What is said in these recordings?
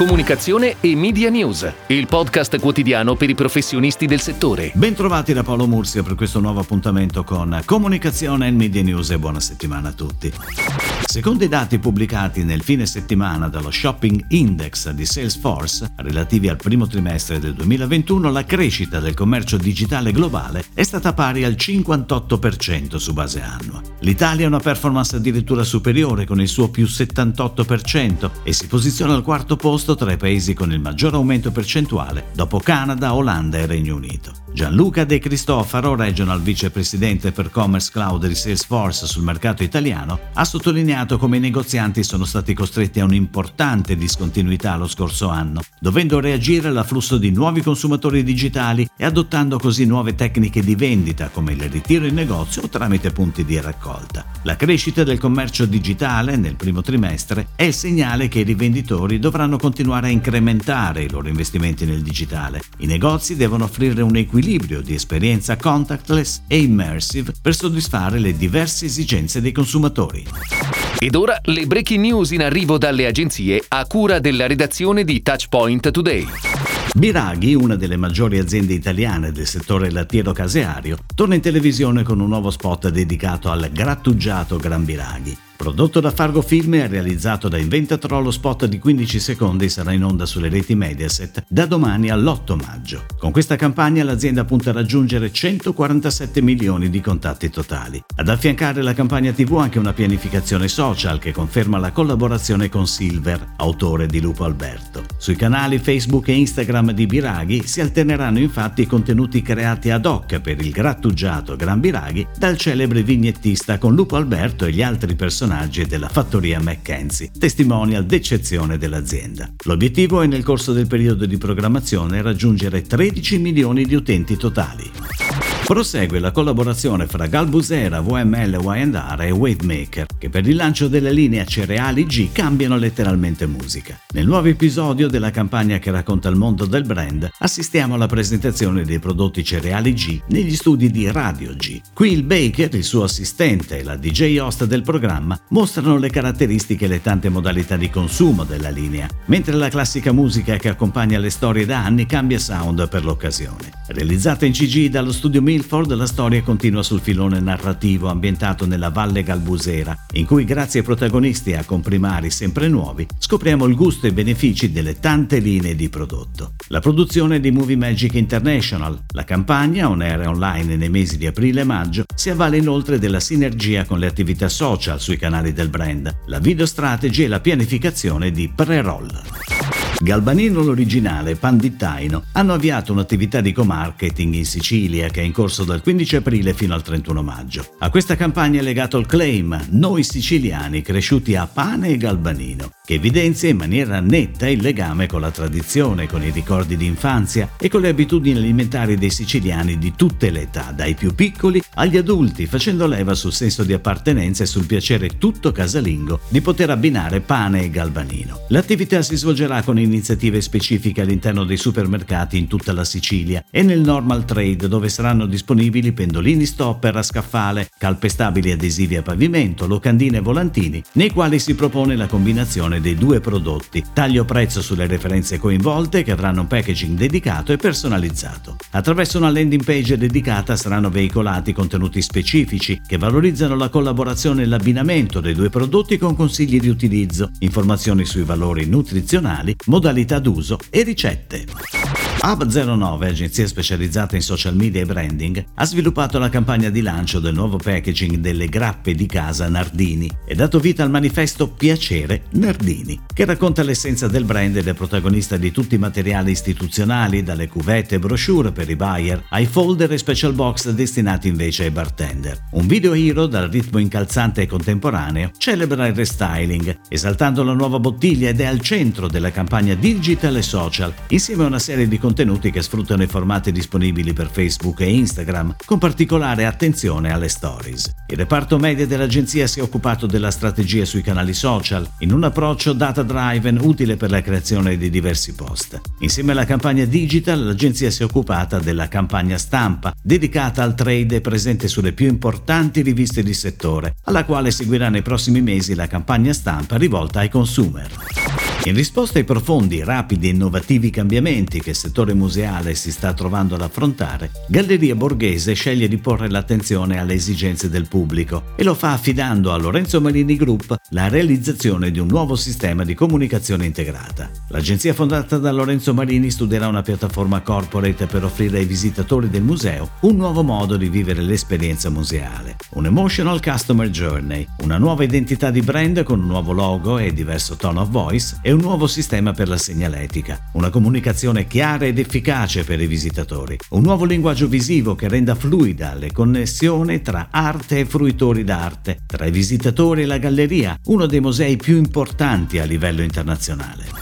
comunicazione e media news, il podcast quotidiano per i professionisti del settore. Bentrovati da Paolo Murzio per questo nuovo appuntamento con Comunicazione e Media News e buona settimana a tutti. Secondo i dati pubblicati nel fine settimana dallo Shopping Index di Salesforce, relativi al primo trimestre del 2021, la crescita del commercio digitale globale è stata pari al 58% su base annua. L'Italia ha una performance addirittura superiore con il suo più 78% e si posiziona al quarto posto posto tra i paesi con il maggior aumento percentuale dopo Canada, Olanda e Regno Unito. Gianluca De Cristofaro, Regional Vicepresidente per Commerce Cloud di Salesforce sul mercato italiano, ha sottolineato come i negozianti sono stati costretti a un'importante discontinuità lo scorso anno, dovendo reagire all'afflusso di nuovi consumatori digitali e adottando così nuove tecniche di vendita come il ritiro in negozio o tramite punti di raccolta. La crescita del commercio digitale nel primo trimestre è il segnale che i rivenditori dovranno continuare a incrementare i loro investimenti nel digitale. I negozi devono offrire un equilibrio equilibrio di esperienza contactless e immersive per soddisfare le diverse esigenze dei consumatori. Ed ora le breaking news in arrivo dalle agenzie a cura della redazione di Touchpoint Today. Biraghi, una delle maggiori aziende italiane del settore lattiero-caseario, torna in televisione con un nuovo spot dedicato al grattugiato Gran Biraghi. Prodotto da Fargo Film e realizzato da Inventatro, lo spot di 15 secondi sarà in onda sulle reti Mediaset da domani all'8 maggio. Con questa campagna l'azienda punta a raggiungere 147 milioni di contatti totali. Ad affiancare la campagna TV anche una pianificazione social che conferma la collaborazione con Silver, autore di Lupo Alberto. Sui canali Facebook e Instagram di Biraghi si alterneranno infatti i contenuti creati ad hoc per il grattugiato Gran Biraghi dal celebre vignettista con Lupo Alberto e gli altri personaggi della fattoria McKenzie, testimonial d'eccezione dell'azienda. L'obiettivo è nel corso del periodo di programmazione raggiungere 13 milioni di utenti totali. Prosegue la collaborazione fra Galbusera, VML YR e Wavemaker, che per il lancio della linea Cereali G cambiano letteralmente musica. Nel nuovo episodio della campagna che racconta il mondo del brand, assistiamo alla presentazione dei prodotti Cereali G negli studi di Radio G. Qui il Baker, il suo assistente e la DJ host del programma mostrano le caratteristiche e le tante modalità di consumo della linea, mentre la classica musica che accompagna le storie da anni cambia sound per l'occasione. Realizzata in CG dallo studio 1000 Clifford la storia continua sul filone narrativo ambientato nella Valle Galbusera, in cui grazie ai protagonisti e a comprimari sempre nuovi scopriamo il gusto e i benefici delle tante linee di prodotto. La produzione di Movie Magic International, la campagna on air online nei mesi di aprile e maggio, si avvale inoltre della sinergia con le attività social sui canali del brand, la video strategy e la pianificazione di pre-roll. Galbanino l'originale e Pandittaino hanno avviato un'attività di co-marketing in Sicilia che è in corso dal 15 aprile fino al 31 maggio. A questa campagna è legato il claim Noi siciliani cresciuti a pane e galbanino, che evidenzia in maniera netta il legame con la tradizione, con i ricordi di infanzia e con le abitudini alimentari dei siciliani di tutte le età, dai più piccoli agli adulti, facendo leva sul senso di appartenenza e sul piacere tutto casalingo di poter abbinare pane e galbanino. L'attività si svolgerà con iniziative specifiche all'interno dei supermercati in tutta la Sicilia e nel normal trade dove saranno disponibili pendolini stopper a scaffale, calpestabili adesivi a pavimento, locandine e volantini, nei quali si propone la combinazione dei due prodotti, taglio prezzo sulle referenze coinvolte che avranno un packaging dedicato e personalizzato. Attraverso una landing page dedicata saranno veicolati contenuti specifici che valorizzano la collaborazione e l'abbinamento dei due prodotti con consigli di utilizzo, informazioni sui valori nutrizionali, modalità d'uso e ricette. Hub09, agenzia specializzata in social media e branding, ha sviluppato la campagna di lancio del nuovo packaging delle grappe di casa Nardini e dato vita al manifesto Piacere Nardini, che racconta l'essenza del brand ed è protagonista di tutti i materiali istituzionali, dalle cuvette e brochure per i buyer ai folder e special box destinati invece ai bartender. Un video hero dal ritmo incalzante e contemporaneo celebra il restyling, esaltando la nuova bottiglia ed è al centro della campagna digital e social, insieme a una serie di contenuti che sfruttano i formati disponibili per Facebook e Instagram, con particolare attenzione alle stories. Il reparto media dell'agenzia si è occupato della strategia sui canali social, in un approccio data-driven utile per la creazione di diversi post. Insieme alla campagna digital, l'agenzia si è occupata della campagna stampa, dedicata al trade presente sulle più importanti riviste di settore, alla quale seguirà nei prossimi mesi la campagna stampa rivolta ai consumer. In risposta ai profondi, rapidi e innovativi cambiamenti che il settore museale si sta trovando ad affrontare, Galleria Borghese sceglie di porre l'attenzione alle esigenze del pubblico e lo fa affidando a Lorenzo Marini Group la realizzazione di un nuovo sistema di comunicazione integrata. L'agenzia fondata da Lorenzo Marini studierà una piattaforma corporate per offrire ai visitatori del museo un nuovo modo di vivere l'esperienza museale, un emotional customer journey, una nuova identità di brand con un nuovo logo e diverso tone of voice e un nuovo sistema per la segnaletica, una comunicazione chiara ed efficace per i visitatori, un nuovo linguaggio visivo che renda fluida le connessioni tra arte e fruitori d'arte, tra i visitatori e la galleria, uno dei musei più importanti a livello internazionale.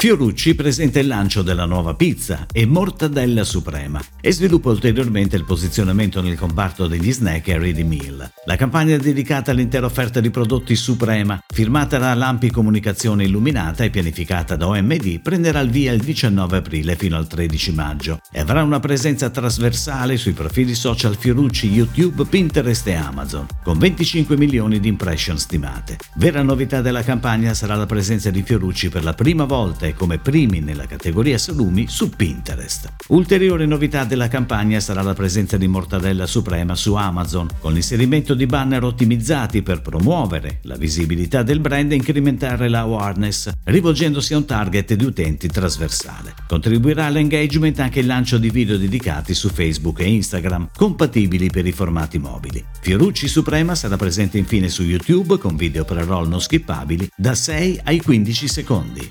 Fiorucci presenta il lancio della nuova pizza e mortadella suprema e sviluppa ulteriormente il posizionamento nel comparto degli snack e ready meal. La campagna dedicata all'intera offerta di prodotti Suprema, firmata da Lampi Comunicazione Illuminata e pianificata da OMD, prenderà il via il 19 aprile fino al 13 maggio e avrà una presenza trasversale sui profili social Fiorucci, YouTube, Pinterest e Amazon, con 25 milioni di impression stimate. Vera novità della campagna sarà la presenza di Fiorucci per la prima volta come primi nella categoria salumi su Pinterest. Ulteriore novità della campagna sarà la presenza di Mortadella Suprema su Amazon, con l'inserimento di banner ottimizzati per promuovere la visibilità del brand e incrementare la awareness, rivolgendosi a un target di utenti trasversale. Contribuirà all'engagement anche il lancio di video dedicati su Facebook e Instagram, compatibili per i formati mobili. Fiorucci Suprema sarà presente infine su YouTube con video pre-roll non skippabili da 6 ai 15 secondi.